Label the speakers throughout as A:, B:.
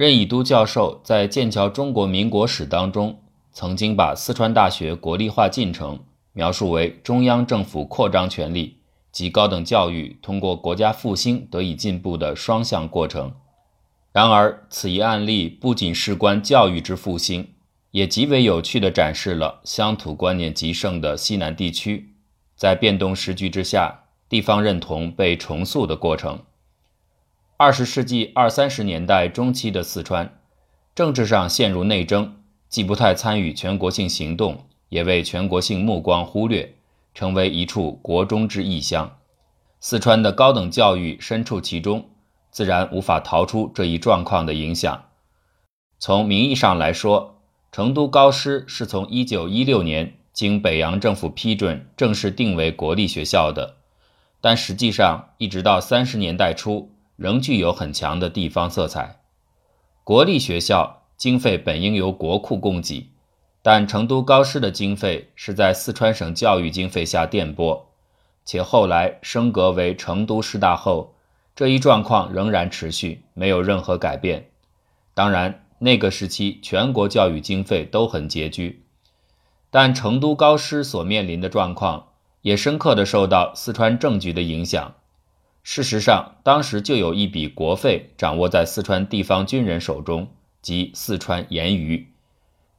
A: 任以都教授在《剑桥中国民国史》当中，曾经把四川大学国立化进程描述为中央政府扩张权力及高等教育通过国家复兴得以进步的双向过程。然而，此一案例不仅事关教育之复兴，也极为有趣地展示了乡土观念极盛的西南地区，在变动时局之下，地方认同被重塑的过程。二十世纪二三十年代中期的四川，政治上陷入内争，既不太参与全国性行动，也为全国性目光忽略，成为一处国中之异乡。四川的高等教育身处其中，自然无法逃出这一状况的影响。从名义上来说，成都高师是从一九一六年经北洋政府批准正式定为国立学校的，但实际上一直到三十年代初。仍具有很强的地方色彩。国立学校经费本应由国库供给，但成都高师的经费是在四川省教育经费下垫拨，且后来升格为成都师大后，这一状况仍然持续，没有任何改变。当然，那个时期全国教育经费都很拮据，但成都高师所面临的状况也深刻地受到四川政局的影响。事实上，当时就有一笔国费掌握在四川地方军人手中，即四川盐余。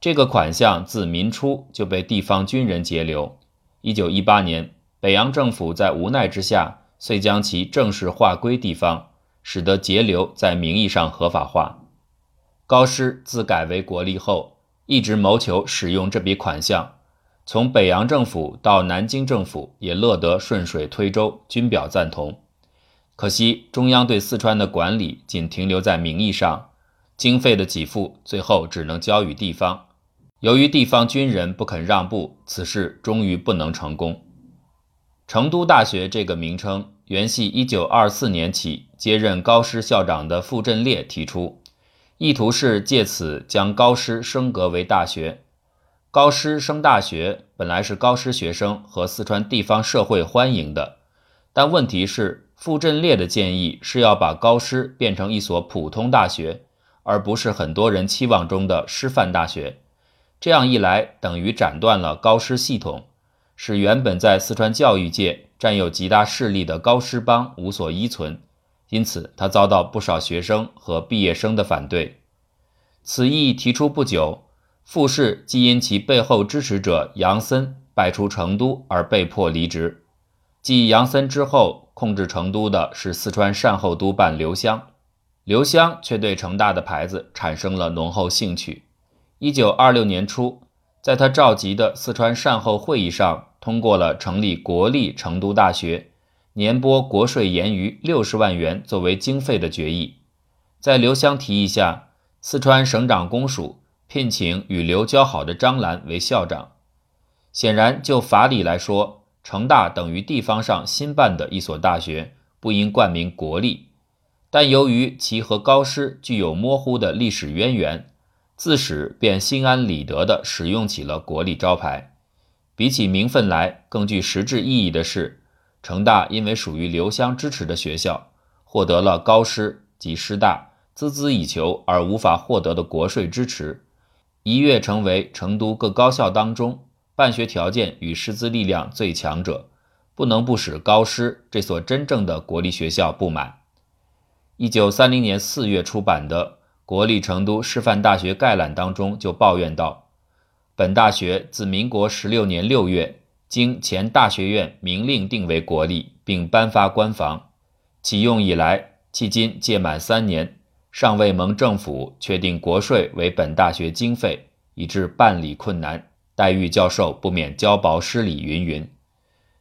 A: 这个款项自民初就被地方军人截留。一九一八年，北洋政府在无奈之下，遂将其正式划归地方，使得截留在名义上合法化。高师自改为国立后，一直谋求使用这笔款项，从北洋政府到南京政府也乐得顺水推舟，均表赞同。可惜，中央对四川的管理仅停留在名义上，经费的给付最后只能交予地方。由于地方军人不肯让步，此事终于不能成功。成都大学这个名称原系1924年起接任高师校长的傅振烈提出，意图是借此将高师升格为大学。高师升大学本来是高师学生和四川地方社会欢迎的，但问题是。傅振烈的建议是要把高师变成一所普通大学，而不是很多人期望中的师范大学。这样一来，等于斩断了高师系统，使原本在四川教育界占有极大势力的高师帮无所依存。因此，他遭到不少学生和毕业生的反对。此意提出不久，傅氏即因其背后支持者杨森败出成都而被迫离职。继杨森之后。控制成都的是四川善后督办刘湘，刘湘却对成大的牌子产生了浓厚兴趣。一九二六年初，在他召集的四川善后会议上，通过了成立国立成都大学，年拨国税盐余六十万元作为经费的决议。在刘湘提议下，四川省长公署聘请与刘交好的张澜为校长。显然，就法理来说，成大等于地方上新办的一所大学，不应冠名国立。但由于其和高师具有模糊的历史渊源，自始便心安理得地使用起了国立招牌。比起名分来，更具实质意义的是，成大因为属于刘湘支持的学校，获得了高师及师大孜孜以求而无法获得的国税支持，一跃成为成都各高校当中。办学条件与师资力量最强者，不能不使高师这所真正的国立学校不满。一九三零年四月出版的《国立成都师范大学概览》当中就抱怨道：“本大学自民国十六年六月经前大学院明令定为国立，并颁发官房启用以来，迄今届满三年，尚未蒙政府确定国税为本大学经费，以致办理困难。”黛玉教授不免交薄失礼，云云。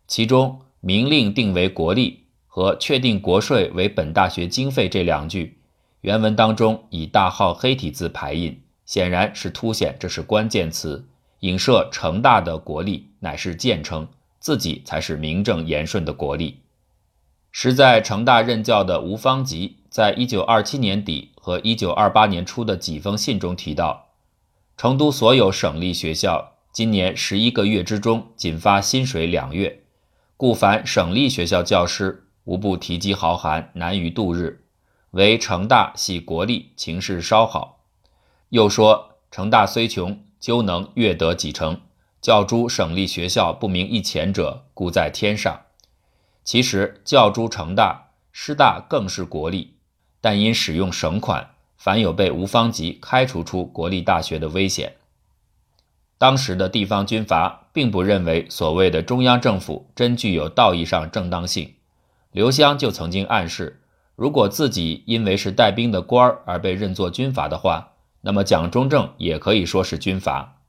A: 其中“明令定为国立”和“确定国税为本大学经费”这两句，原文当中以大号黑体字排印，显然是凸显这是关键词，影射成大的国力乃是简称，自己才是名正言顺的国力。实在成大任教的吴方吉，在一九二七年底和一九二八年初的几封信中提到，成都所有省立学校。今年十一个月之中，仅发薪水两月，故凡省立学校教师无不提饥豪寒，难于度日。唯成大系国力，情势稍好。又说成大虽穷，究能阅得几成。教诸省立学校不明一钱者，故在天上。其实教诸成大、师大更是国力，但因使用省款，凡有被吴方吉开除出国立大学的危险。当时的地方军阀并不认为所谓的中央政府真具有道义上正当性。刘湘就曾经暗示，如果自己因为是带兵的官儿而被认作军阀的话，那么蒋中正也可以说是军阀。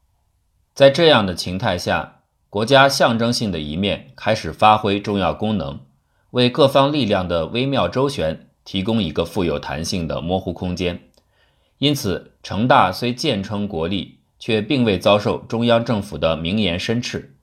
A: 在这样的情态下，国家象征性的一面开始发挥重要功能，为各方力量的微妙周旋提供一个富有弹性的模糊空间。因此，成大虽建称国力。却并未遭受中央政府的明言申斥，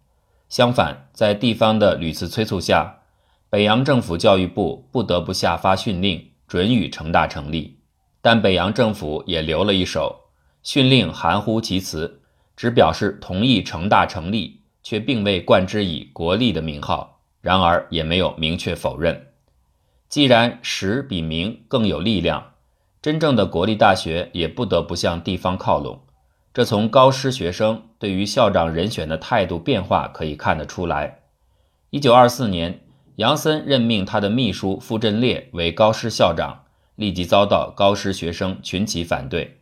A: 相反，在地方的屡次催促下，北洋政府教育部不得不下发训令，准予成大成立。但北洋政府也留了一手，训令含糊其辞，只表示同意成大成立，却并未冠之以国立的名号。然而，也没有明确否认。既然实比名更有力量，真正的国立大学也不得不向地方靠拢。这从高师学生对于校长人选的态度变化可以看得出来。一九二四年，杨森任命他的秘书傅振烈为高师校长，立即遭到高师学生群起反对。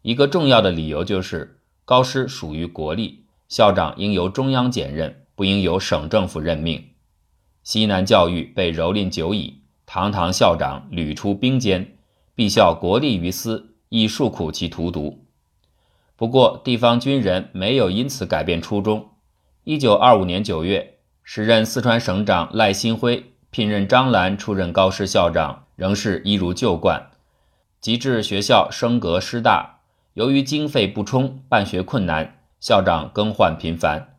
A: 一个重要的理由就是高师属于国立，校长应由中央兼任，不应由省政府任命。西南教育被蹂躏久矣，堂堂校长屡出兵艰，必效国力于私，亦恕苦其荼毒。不过，地方军人没有因此改变初衷。一九二五年九月，时任四川省长赖新辉聘任张澜出任高师校长，仍是一如旧惯。及至学校升格师大，由于经费不充，办学困难，校长更换频繁。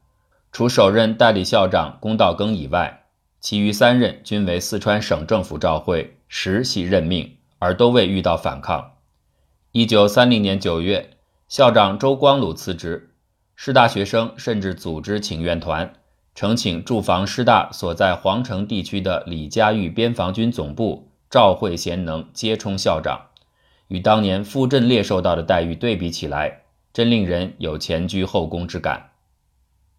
A: 除首任代理校长龚道庚以外，其余三任均为四川省政府召会实系任命，而都未遇到反抗。一九三零年九月。校长周光鲁辞职，师大学生甚至组织请愿团，呈请驻防师大所在皇城地区的李家峪边防军总部召会贤能接充校长。与当年傅振烈受到的待遇对比起来，真令人有前居后恭之感。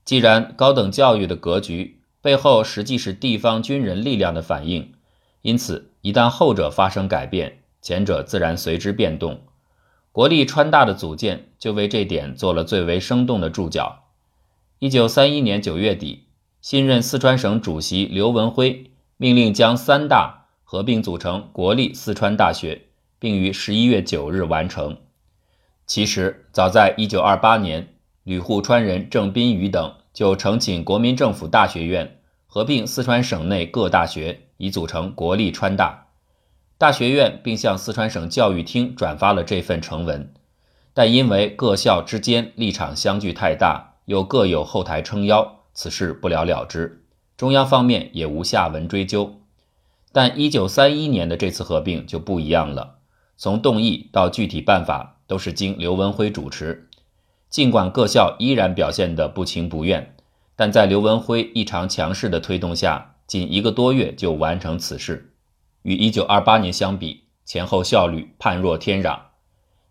A: 既然高等教育的格局背后实际是地方军人力量的反应，因此一旦后者发生改变，前者自然随之变动。国立川大的组建就为这点做了最为生动的注脚。一九三一年九月底，新任四川省主席刘文辉命令将三大合并组成国立四川大学，并于十一月九日完成。其实，早在一九二八年，吕户川人郑斌宇等就呈请国民政府大学院合并四川省内各大学，以组成国立川大。大学院并向四川省教育厅转发了这份呈文，但因为各校之间立场相距太大，又各有后台撑腰，此事不了了之。中央方面也无下文追究。但一九三一年的这次合并就不一样了，从动议到具体办法都是经刘文辉主持。尽管各校依然表现得不情不愿，但在刘文辉异常强势的推动下，仅一个多月就完成此事。与一九二八年相比，前后效率判若天壤。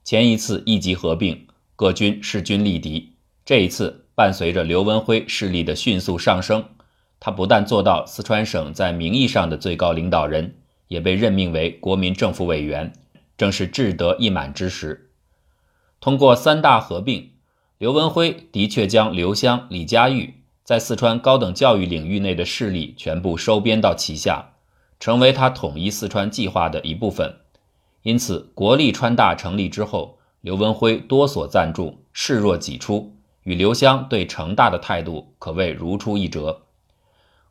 A: 前一次一级合并，各军势均力敌；这一次，伴随着刘文辉势力的迅速上升，他不但做到四川省在名义上的最高领导人，也被任命为国民政府委员，正是志得意满之时。通过三大合并，刘文辉的确将刘湘、李家玉在四川高等教育领域内的势力全部收编到旗下。成为他统一四川计划的一部分，因此国立川大成立之后，刘文辉多所赞助，视若己出，与刘湘对成大的态度可谓如出一辙。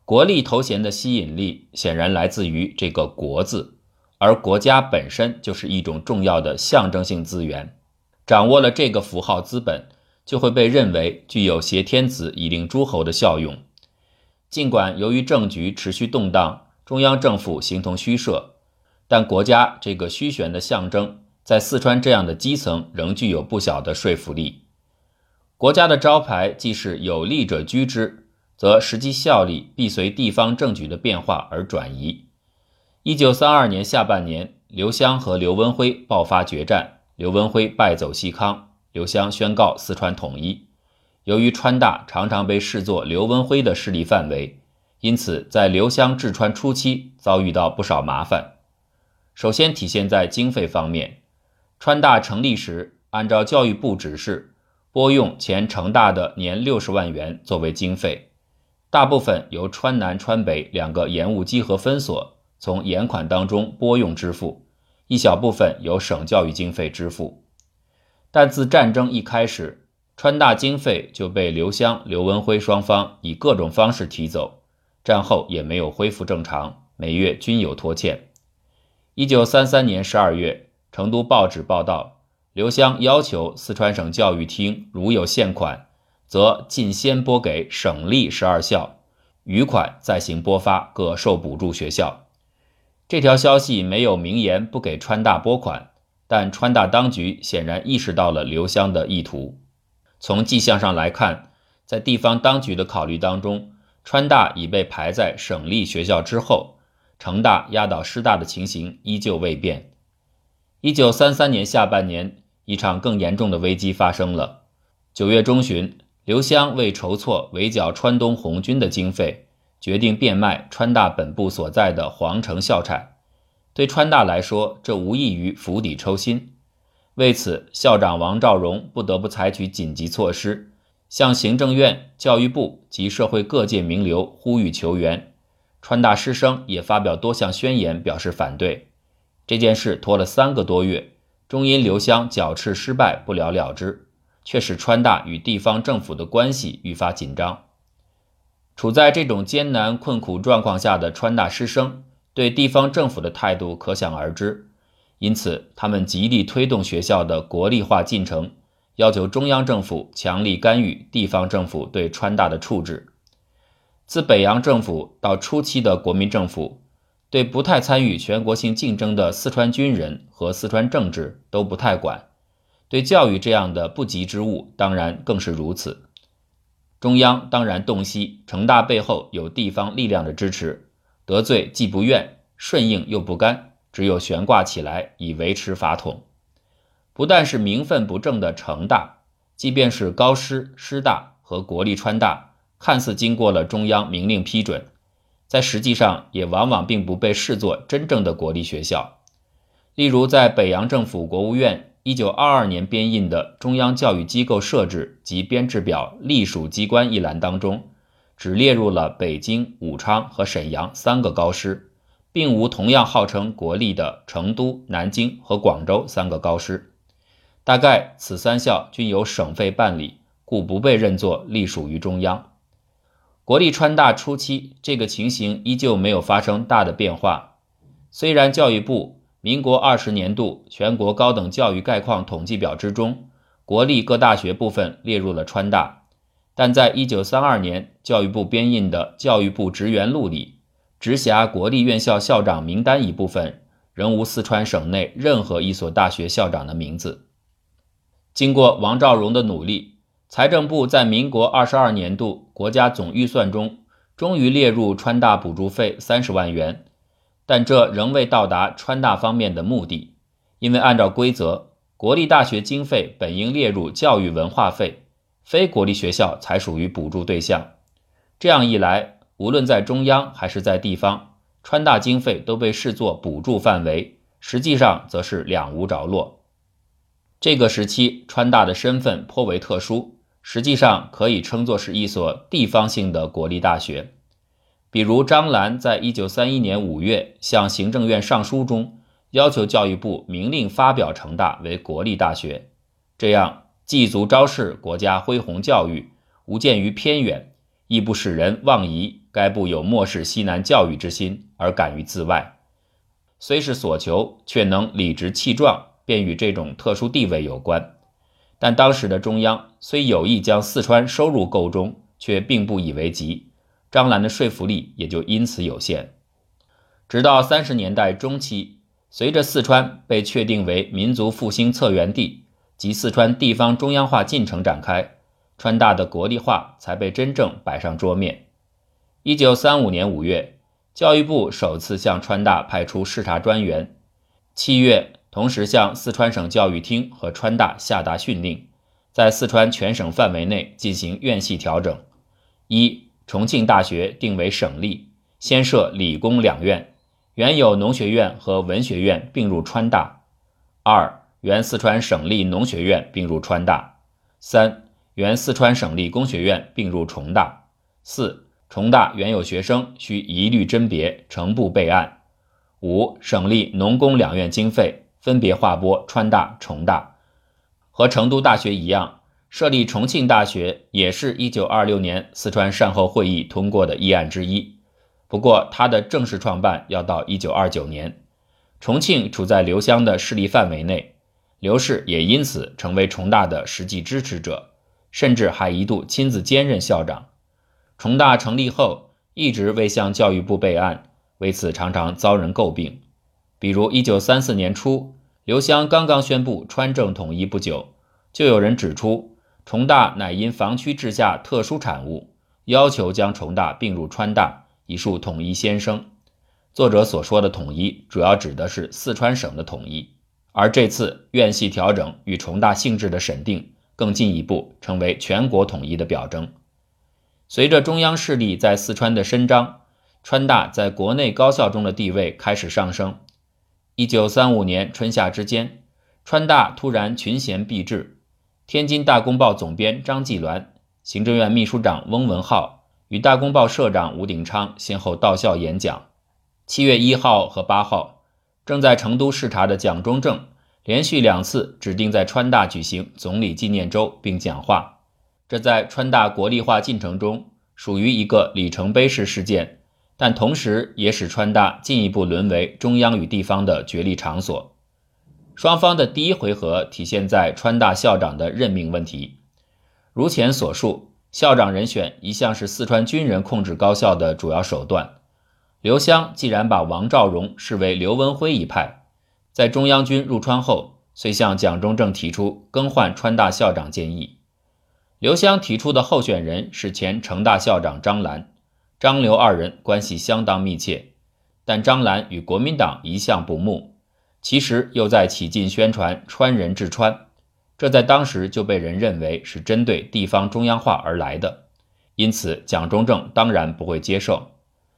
A: 国立头衔的吸引力显然来自于这个“国”字，而国家本身就是一种重要的象征性资源，掌握了这个符号资本，就会被认为具有挟天子以令诸侯的效用。尽管由于政局持续动荡，中央政府形同虚设，但国家这个虚悬的象征，在四川这样的基层仍具有不小的说服力。国家的招牌既是有力者居之，则实际效力必随地方政局的变化而转移。一九三二年下半年，刘湘和刘文辉爆发决战，刘文辉败走西康，刘湘宣告四川统一。由于川大常常被视作刘文辉的势力范围，因此在刘湘治川初期遭遇到不少麻烦。首先体现在经费方面，川大成立时按照教育部指示，拨用前成大的年六十万元作为经费，大部分由川南、川北两个盐务稽核分所。从盐款当中拨用支付，一小部分由省教育经费支付。但自战争一开始，川大经费就被刘湘、刘文辉双方以各种方式提走，战后也没有恢复正常，每月均有拖欠。一九三三年十二月，成都报纸报道，刘湘要求四川省教育厅如有现款，则尽先拨给省立十二校，余款再行拨发各受补助学校。这条消息没有明言不给川大拨款，但川大当局显然意识到了刘湘的意图。从迹象上来看，在地方当局的考虑当中，川大已被排在省立学校之后，成大压倒师大的情形依旧未变。一九三三年下半年，一场更严重的危机发生了。九月中旬，刘湘为筹措围剿川东红军的经费。决定变卖川大本部所在的皇城校产，对川大来说，这无异于釜底抽薪。为此，校长王兆荣不得不采取紧急措施，向行政院、教育部及社会各界名流呼吁求援。川大师生也发表多项宣言表示反对。这件事拖了三个多月，终因刘湘剿斥失败不了了之，却使川大与地方政府的关系愈发紧张。处在这种艰难困苦状况下的川大师生，对地方政府的态度可想而知。因此，他们极力推动学校的国立化进程，要求中央政府强力干预地方政府对川大的处置。自北洋政府到初期的国民政府，对不太参与全国性竞争的四川军人和四川政治都不太管，对教育这样的不急之物，当然更是如此。中央当然洞悉成大背后有地方力量的支持，得罪既不愿，顺应又不甘，只有悬挂起来以维持法统。不但是名分不正的成大，即便是高师、师大和国立川大，看似经过了中央明令批准，在实际上也往往并不被视作真正的国立学校。例如，在北洋政府国务院。一九二二年编印的《中央教育机构设置及编制表》隶属机关一栏当中，只列入了北京、武昌和沈阳三个高师，并无同样号称国立的成都、南京和广州三个高师。大概此三校均由省费办理，故不被认作隶属于中央。国立川大初期，这个情形依旧没有发生大的变化，虽然教育部。民国二十年度全国高等教育概况统计表之中，国立各大学部分列入了川大，但在一九三二年教育部编印的《教育部职员录》里，直辖国立院校校长名单一部分仍无四川省内任何一所大学校长的名字。经过王兆荣的努力，财政部在民国二十二年度国家总预算中，终于列入川大补助费三十万元。但这仍未到达川大方面的目的，因为按照规则，国立大学经费本应列入教育文化费，非国立学校才属于补助对象。这样一来，无论在中央还是在地方，川大经费都被视作补助范围，实际上则是两无着落。这个时期，川大的身份颇为特殊，实际上可以称作是一所地方性的国立大学。比如张澜在一九三一年五月向行政院上书中，要求教育部明令发表成大为国立大学，这样既足昭示国家恢弘教育，无见于偏远，亦不使人妄疑该部有漠视西南教育之心而敢于自外。虽是所求，却能理直气壮，便与这种特殊地位有关。但当时的中央虽有意将四川收入构中，却并不以为急。张澜的说服力也就因此有限。直到三十年代中期，随着四川被确定为民族复兴策源地及四川地方中央化进程展开，川大的国立化才被真正摆上桌面。一九三五年五月，教育部首次向川大派出视察专员，七月，同时向四川省教育厅和川大下达训令，在四川全省范围内进行院系调整：一、重庆大学定为省立，先设理工两院，原有农学院和文学院并入川大；二、原四川省立农学院并入川大；三、原四川省立工学院并入重大；四、重大原有学生需一律甄别，成部备案。五、省立农工两院经费分别划拨川大、重大。和成都大学一样，设立重庆大学也是一九二六年四川善后会议通过的议案之一。不过，它的正式创办要到一九二九年。重庆处在刘湘的势力范围内，刘氏也因此成为重大的实际支持者，甚至还一度亲自兼任校长。重大成立后，一直未向教育部备案。为此，常常遭人诟病。比如，一九三四年初，刘湘刚刚宣布川政统一不久，就有人指出重大乃因防区治下特殊产物，要求将重大并入川大，以树统一先声。作者所说的统一，主要指的是四川省的统一。而这次院系调整与重大性质的审定，更进一步成为全国统一的表征。随着中央势力在四川的伸张。川大在国内高校中的地位开始上升。一九三五年春夏之间，川大突然群贤毕至，天津大公报总编张继鸾、行政院秘书长翁文浩与大公报社长吴鼎昌先后到校演讲。七月一号和八号，正在成都视察的蒋中正连续两次指定在川大举行总理纪念周并讲话，这在川大国力化进程中属于一个里程碑式事件。但同时也使川大进一步沦为中央与地方的角力场所。双方的第一回合体现在川大校长的任命问题。如前所述，校长人选一向是四川军人控制高校的主要手段。刘湘既然把王兆荣视为刘文辉一派，在中央军入川后，遂向蒋中正提出更换川大校长建议。刘湘提出的候选人是前成大校长张澜。张刘二人关系相当密切，但张澜与国民党一向不睦，其实又在起劲宣传川人治川，这在当时就被人认为是针对地方中央化而来的，因此蒋中正当然不会接受。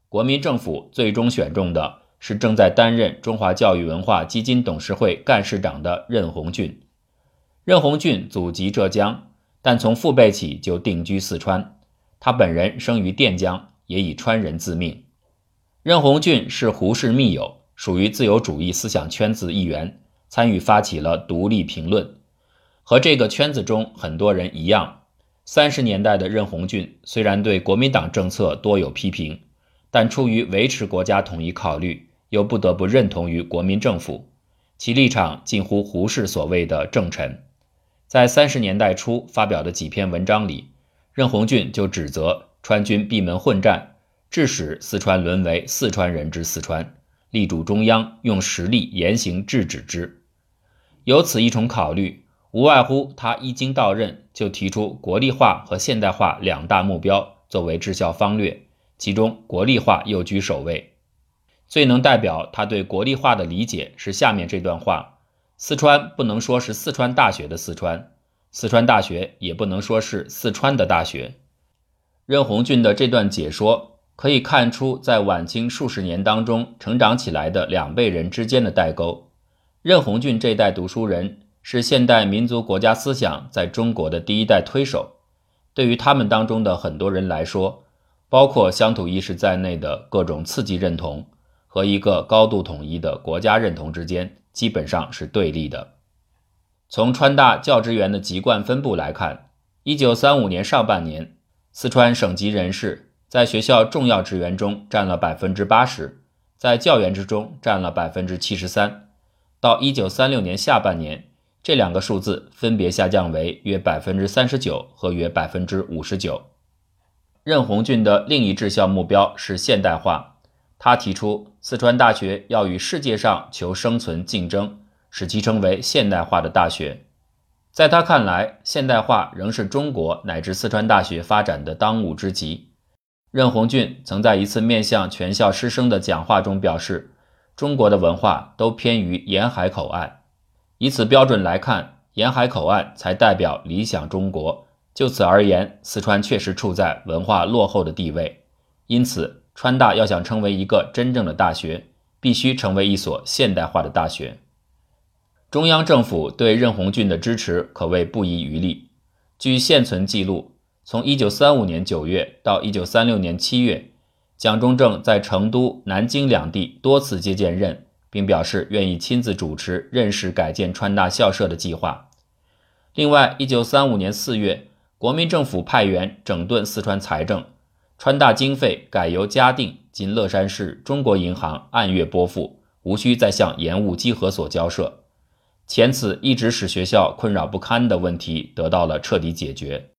A: 国民政府最终选中的是正在担任中华教育文化基金董事会干事长的任鸿俊。任鸿俊祖籍浙江，但从父辈起就定居四川，他本人生于垫江。也以川人自命。任鸿俊是胡适密友，属于自由主义思想圈子一员，参与发起了独立评论。和这个圈子中很多人一样，三十年代的任鸿俊虽然对国民党政策多有批评，但出于维持国家统一考虑，又不得不认同于国民政府，其立场近乎胡适所谓的正臣。在三十年代初发表的几篇文章里，任鸿俊就指责。川军闭门混战，致使四川沦为四川人之四川，力主中央用实力严刑制止之。由此一重考虑，无外乎他一经到任就提出国力化和现代化两大目标作为治校方略，其中国力化又居首位。最能代表他对国力化的理解是下面这段话：四川不能说是四川大学的四川，四川大学也不能说是四川的大学。任鸿俊的这段解说可以看出，在晚清数十年当中成长起来的两辈人之间的代沟。任鸿俊这代读书人是现代民族国家思想在中国的第一代推手，对于他们当中的很多人来说，包括乡土意识在内的各种次级认同和一个高度统一的国家认同之间基本上是对立的。从川大教职员的籍贯分布来看，一九三五年上半年。四川省级人士在学校重要职员中占了百分之八十，在教员之中占了百分之七十三。到一九三六年下半年，这两个数字分别下降为约百分之三十九和约百分之五十九。任鸿俊的另一治校目标是现代化，他提出四川大学要与世界上求生存竞争，使其成为现代化的大学。在他看来，现代化仍是中国乃至四川大学发展的当务之急。任鸿俊曾在一次面向全校师生的讲话中表示：“中国的文化都偏于沿海口岸。以此标准来看，沿海口岸才代表理想中国。就此而言，四川确实处在文化落后的地位。因此，川大要想成为一个真正的大学，必须成为一所现代化的大学。中央政府对任鸿俊的支持可谓不遗余力。据现存记录，从1935年9月到1936年7月，蒋中正在成都、南京两地多次接见任，并表示愿意亲自主持任氏改建川大校舍的计划。另外，1935年4月，国民政府派员整顿四川财政，川大经费改由嘉定（今乐山市）中国银行按月拨付，无需再向盐务稽核所交涉。前此一直使学校困扰不堪的问题得到了彻底解决。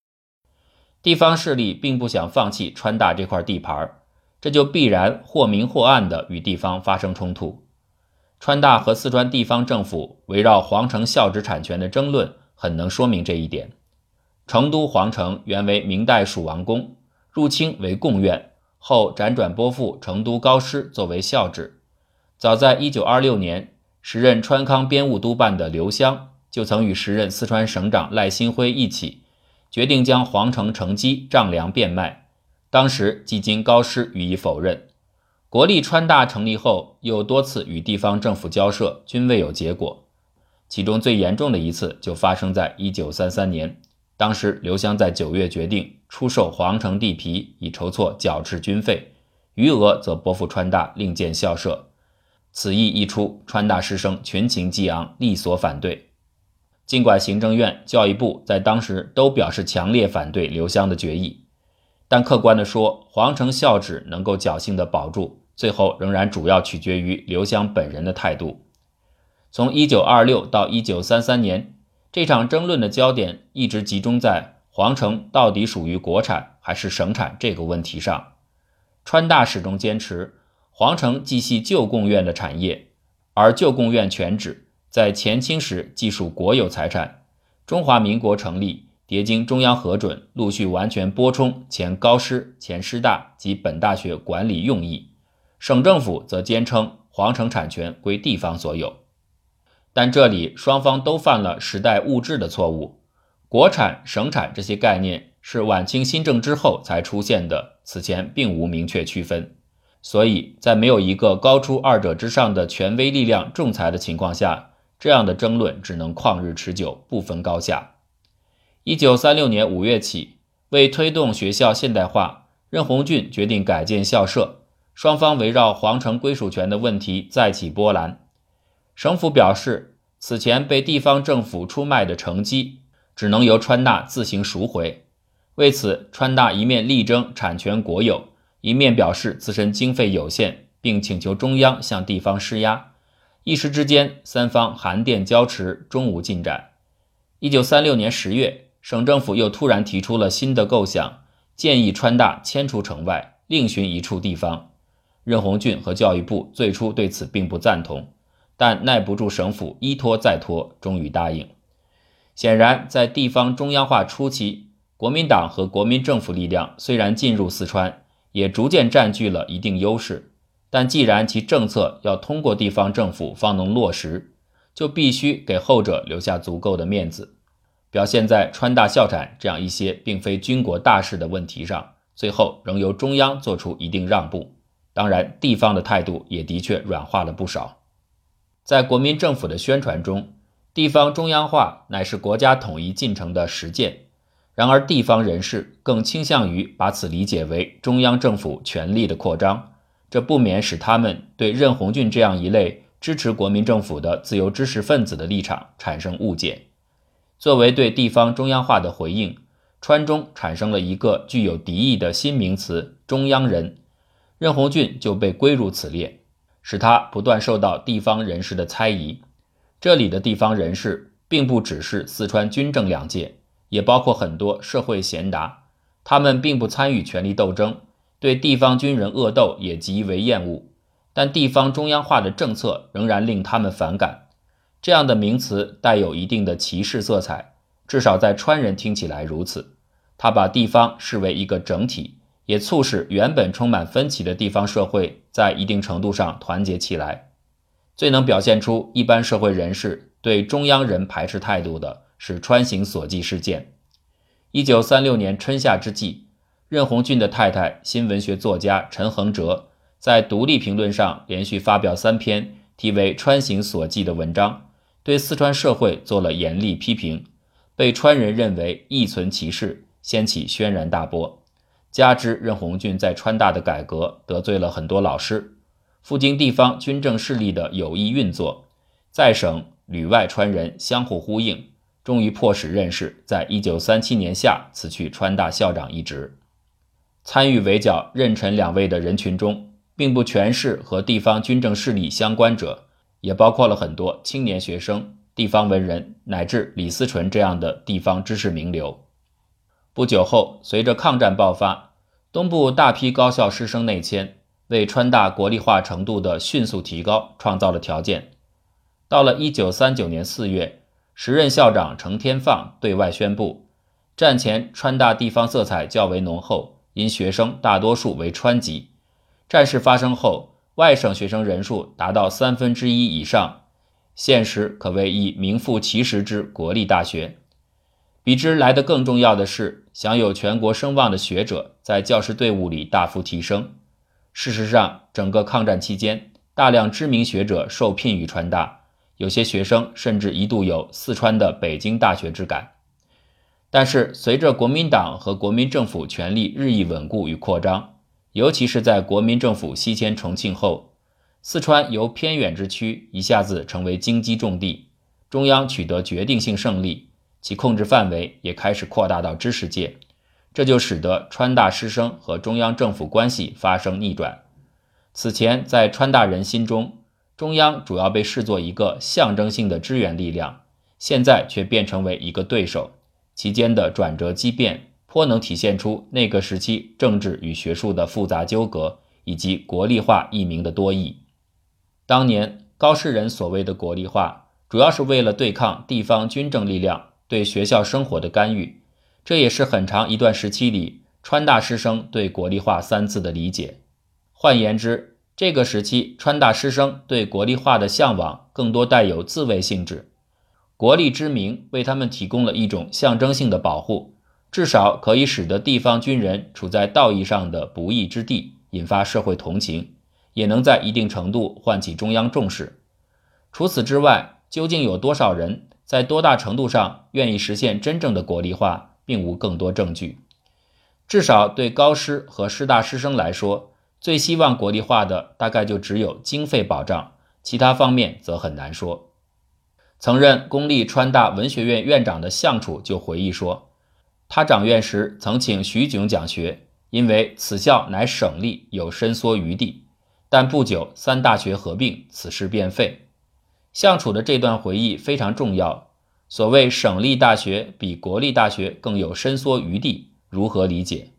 A: 地方势力并不想放弃川大这块地盘，这就必然或明或暗地与地方发生冲突。川大和四川地方政府围绕皇城校址产权的争论，很能说明这一点。成都皇城原为明代蜀王宫，入清为贡院，后辗转拨付成都高师作为校址。早在1926年，时任川康编务督办的刘湘就曾与时任四川省长赖新辉一起，决定将皇城城基丈量变卖。当时基金高师予以否认。国立川大成立后，又多次与地方政府交涉，均未有结果。其中最严重的一次就发生在1933年。当时，刘湘在九月决定出售皇城地皮，以筹措剿赤军费，余额则拨付川大另建校舍。此意一出，川大师生群情激昂，力所反对。尽管行政院、教育部在当时都表示强烈反对刘湘的决议，但客观地说，皇城校址能够侥幸地保住，最后仍然主要取决于刘湘本人的态度。从1926到1933年。这场争论的焦点一直集中在皇城到底属于国产还是省产这个问题上。川大始终坚持，皇城既系旧贡院的产业，而旧贡院全址在前清时既属国有财产。中华民国成立，迭经中央核准，陆续完全拨充前高师、前师大及本大学管理用意。省政府则坚称皇城产权归地方所有。但这里双方都犯了时代误制的错误。国产、省产这些概念是晚清新政之后才出现的，此前并无明确区分。所以在没有一个高出二者之上的权威力量仲裁的情况下，这样的争论只能旷日持久，不分高下。一九三六年五月起，为推动学校现代化，任鸿俊决定改建校舍，双方围绕皇城归属权的问题再起波澜。省府表示，此前被地方政府出卖的城基，只能由川大自行赎回。为此，川大一面力争产权国有，一面表示自身经费有限，并请求中央向地方施压。一时之间，三方函电交持，终无进展。一九三六年十月，省政府又突然提出了新的构想，建议川大迁出城外，另寻一处地方。任鸿俊和教育部最初对此并不赞同。但耐不住省府一拖再拖，终于答应。显然，在地方中央化初期，国民党和国民政府力量虽然进入四川，也逐渐占据了一定优势。但既然其政策要通过地方政府方能落实，就必须给后者留下足够的面子。表现在川大校产这样一些并非军国大事的问题上，最后仍由中央做出一定让步。当然，地方的态度也的确软化了不少。在国民政府的宣传中，地方中央化乃是国家统一进程的实践。然而，地方人士更倾向于把此理解为中央政府权力的扩张，这不免使他们对任鸿俊这样一类支持国民政府的自由知识分子的立场产生误解。作为对地方中央化的回应，川中产生了一个具有敌意的新名词“中央人”，任鸿俊就被归入此列。使他不断受到地方人士的猜疑。这里的地方人士并不只是四川军政两界，也包括很多社会贤达。他们并不参与权力斗争，对地方军人恶斗也极为厌恶。但地方中央化的政策仍然令他们反感。这样的名词带有一定的歧视色彩，至少在川人听起来如此。他把地方视为一个整体。也促使原本充满分歧的地方社会在一定程度上团结起来。最能表现出一般社会人士对中央人排斥态度的是川行所记事件。一九三六年春夏之际，任鸿俊的太太、新文学作家陈恒哲在《独立评论》上连续发表三篇题为《川行所记》的文章，对四川社会做了严厉批评，被川人认为意存其事，掀起轩然大波。加之任鸿俊在川大的改革得罪了很多老师。赴京地方军政势力的有意运作，在省旅外川人相互呼应，终于迫使任氏在一九三七年夏辞去川大校长一职。参与围剿任陈两位的人群中，并不全是和地方军政势力相关者，也包括了很多青年学生、地方文人乃至李思纯这样的地方知识名流。不久后，随着抗战爆发，东部大批高校师生内迁。为川大国立化程度的迅速提高创造了条件。到了一九三九年四月，时任校长程天放对外宣布，战前川大地方色彩较为浓厚，因学生大多数为川籍。战事发生后，外省学生人数达到三分之一以上，现实可谓已名副其实之国立大学。比之来的更重要的是，享有全国声望的学者在教师队伍里大幅提升。事实上，整个抗战期间，大量知名学者受聘于川大，有些学生甚至一度有四川的北京大学之感。但是，随着国民党和国民政府权力日益稳固与扩张，尤其是在国民政府西迁重庆后，四川由偏远之区一下子成为经济重地，中央取得决定性胜利，其控制范围也开始扩大到知识界。这就使得川大师生和中央政府关系发生逆转。此前，在川大人心中，中央主要被视作一个象征性的支援力量，现在却变成为一个对手。其间的转折激变，颇能体现出那个时期政治与学术的复杂纠葛，以及国立化一名的多义。当年高士人所谓的国立化，主要是为了对抗地方军政力量对学校生活的干预。这也是很长一段时期里川大师生对国立化三字的理解。换言之，这个时期川大师生对国立化的向往更多带有自卫性质。国立之名为他们提供了一种象征性的保护，至少可以使得地方军人处在道义上的不义之地，引发社会同情，也能在一定程度唤起中央重视。除此之外，究竟有多少人在多大程度上愿意实现真正的国立化？并无更多证据，至少对高师和师大师生来说，最希望国立化的大概就只有经费保障，其他方面则很难说。曾任公立川大文学院院长的向楚就回忆说，他掌院时曾请徐炯讲学，因为此校乃省立，有伸缩余地。但不久三大学合并，此事便废。向楚的这段回忆非常重要。所谓省立大学比国立大学更有伸缩余地，如何理解？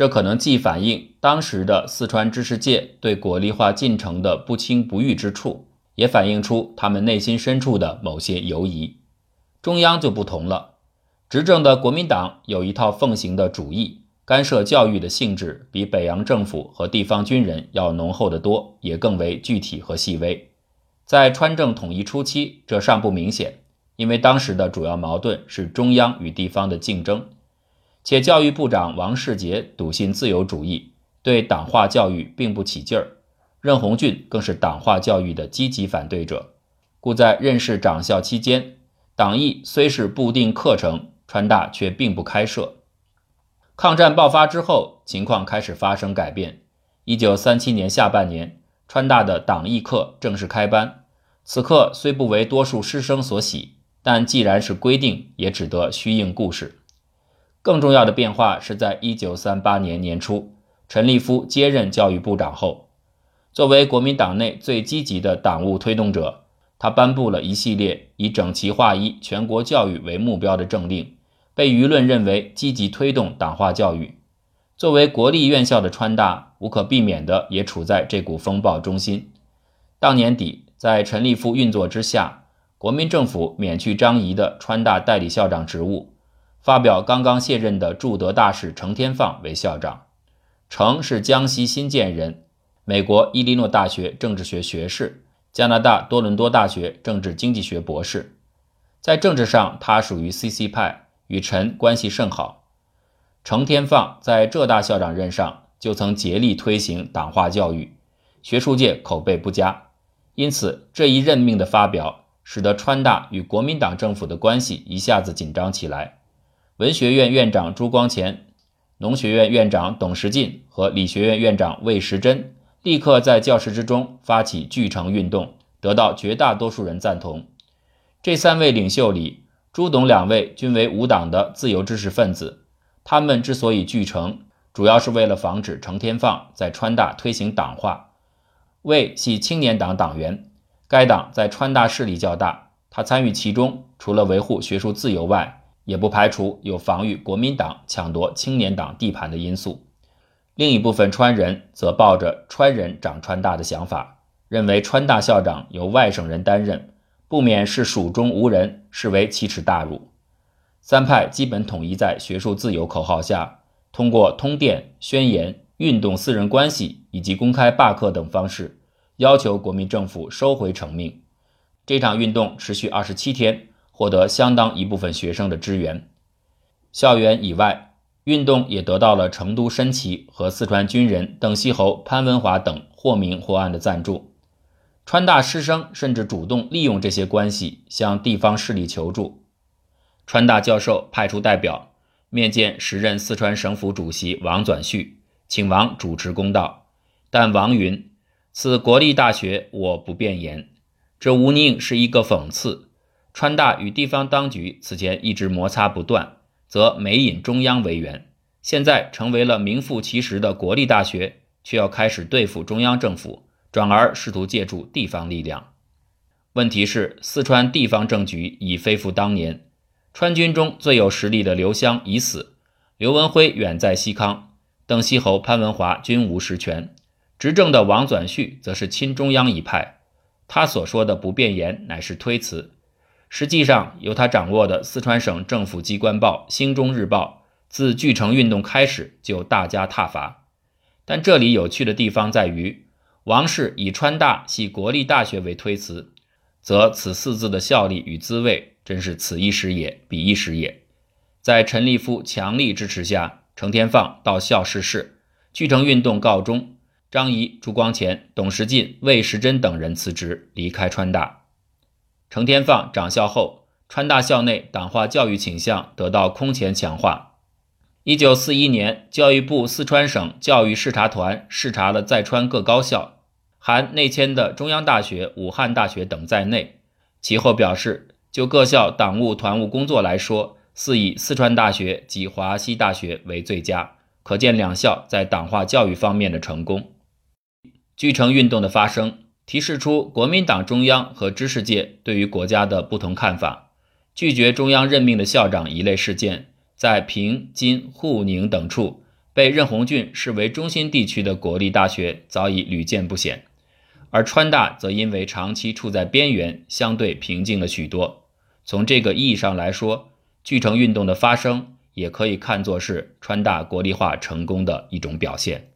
A: 这可能既反映当时的四川知识界对国力化进程的不清不欲之处，也反映出他们内心深处的某些犹疑。中央就不同了，执政的国民党有一套奉行的主义，干涉教育的性质比北洋政府和地方军人要浓厚得多，也更为具体和细微。在川政统一初期，这尚不明显。因为当时的主要矛盾是中央与地方的竞争，且教育部长王世杰笃信自由主义，对党化教育并不起劲儿。任鸿俊更是党化教育的积极反对者，故在任氏长校期间，党义虽是布定课程，川大却并不开设。抗战爆发之后，情况开始发生改变。一九三七年下半年，川大的党义课正式开班，此课虽不为多数师生所喜。但既然是规定，也只得虚应故事。更重要的变化是在一九三八年年初，陈立夫接任教育部长后，作为国民党内最积极的党务推动者，他颁布了一系列以整齐划一全国教育为目标的政令，被舆论认为积极推动党化教育。作为国立院校的川大，无可避免的也处在这股风暴中心。当年底，在陈立夫运作之下。国民政府免去张仪的川大代理校长职务，发表刚刚卸任的驻德大使程天放为校长。程是江西新建人，美国伊利诺大学政治学学士，加拿大多伦多大学政治经济学博士。在政治上，他属于 CC 派，与陈关系甚好。程天放在浙大校长任上就曾竭力推行党化教育，学术界口碑不佳，因此这一任命的发表，使得川大与国民党政府的关系一下子紧张起来。文学院院长朱光潜、农学院院长董时进和理学院院长魏时珍立刻在教室之中发起拒城运动，得到绝大多数人赞同。这三位领袖里，朱董两位均为无党的自由知识分子。他们之所以拒城，主要是为了防止程天放在川大推行党化。魏系青年党党员，该党在川大势力较大，他参与其中，除了维护学术自由外，也不排除有防御国民党抢夺青年党地盘的因素。另一部分川人则抱着川人长川大的想法，认为川大校长由外省人担任。不免是蜀中无人，视为奇耻大辱。三派基本统一在学术自由口号下，通过通电、宣言、运动私人关系以及公开罢课等方式，要求国民政府收回成命。这场运动持续二十七天，获得相当一部分学生的支援。校园以外，运动也得到了成都申旗和四川军人邓锡侯、潘文华等或明或暗的赞助。川大师生甚至主动利用这些关系向地方势力求助。川大教授派出代表面见时任四川省府主席王转旭，请王主持公道。但王云：“此国立大学，我不便言。这无宁是一个讽刺。川大与地方当局此前一直摩擦不断，则每引中央为援。现在成为了名副其实的国立大学，却要开始对付中央政府。”转而试图借助地方力量。问题是，四川地方政局已非复当年。川军中最有实力的刘湘已死，刘文辉远在西康，邓锡侯、潘文华均无实权。执政的王转旭则是亲中央一派，他所说的不便言乃是推辞。实际上，由他掌握的四川省政府机关报《兴中日报》自巨城运动开始就大加挞伐。但这里有趣的地方在于。王氏以川大系国立大学为推辞，则此四字的效力与滋味真是此一时也，彼一时也。在陈立夫强力支持下，程天放到校逝世，巨城运动告终，张仪、朱光潜、董时进、魏时珍等人辞职离开川大。程天放掌校后，川大校内党化教育倾向得到空前强化。一九四一年，教育部四川省教育视察团视察了在川各高校，含内迁的中央大学、武汉大学等在内。其后表示，就各校党务团务工作来说，似以四川大学及华西大学为最佳。可见两校在党化教育方面的成功。据城运动的发生，提示出国民党中央和知识界对于国家的不同看法，拒绝中央任命的校长一类事件。在平津、沪宁等处，被任鸿俊视为中心地区的国立大学早已屡见不鲜，而川大则因为长期处在边缘，相对平静了许多。从这个意义上来说，巨城运动的发生也可以看作是川大国立化成功的一种表现。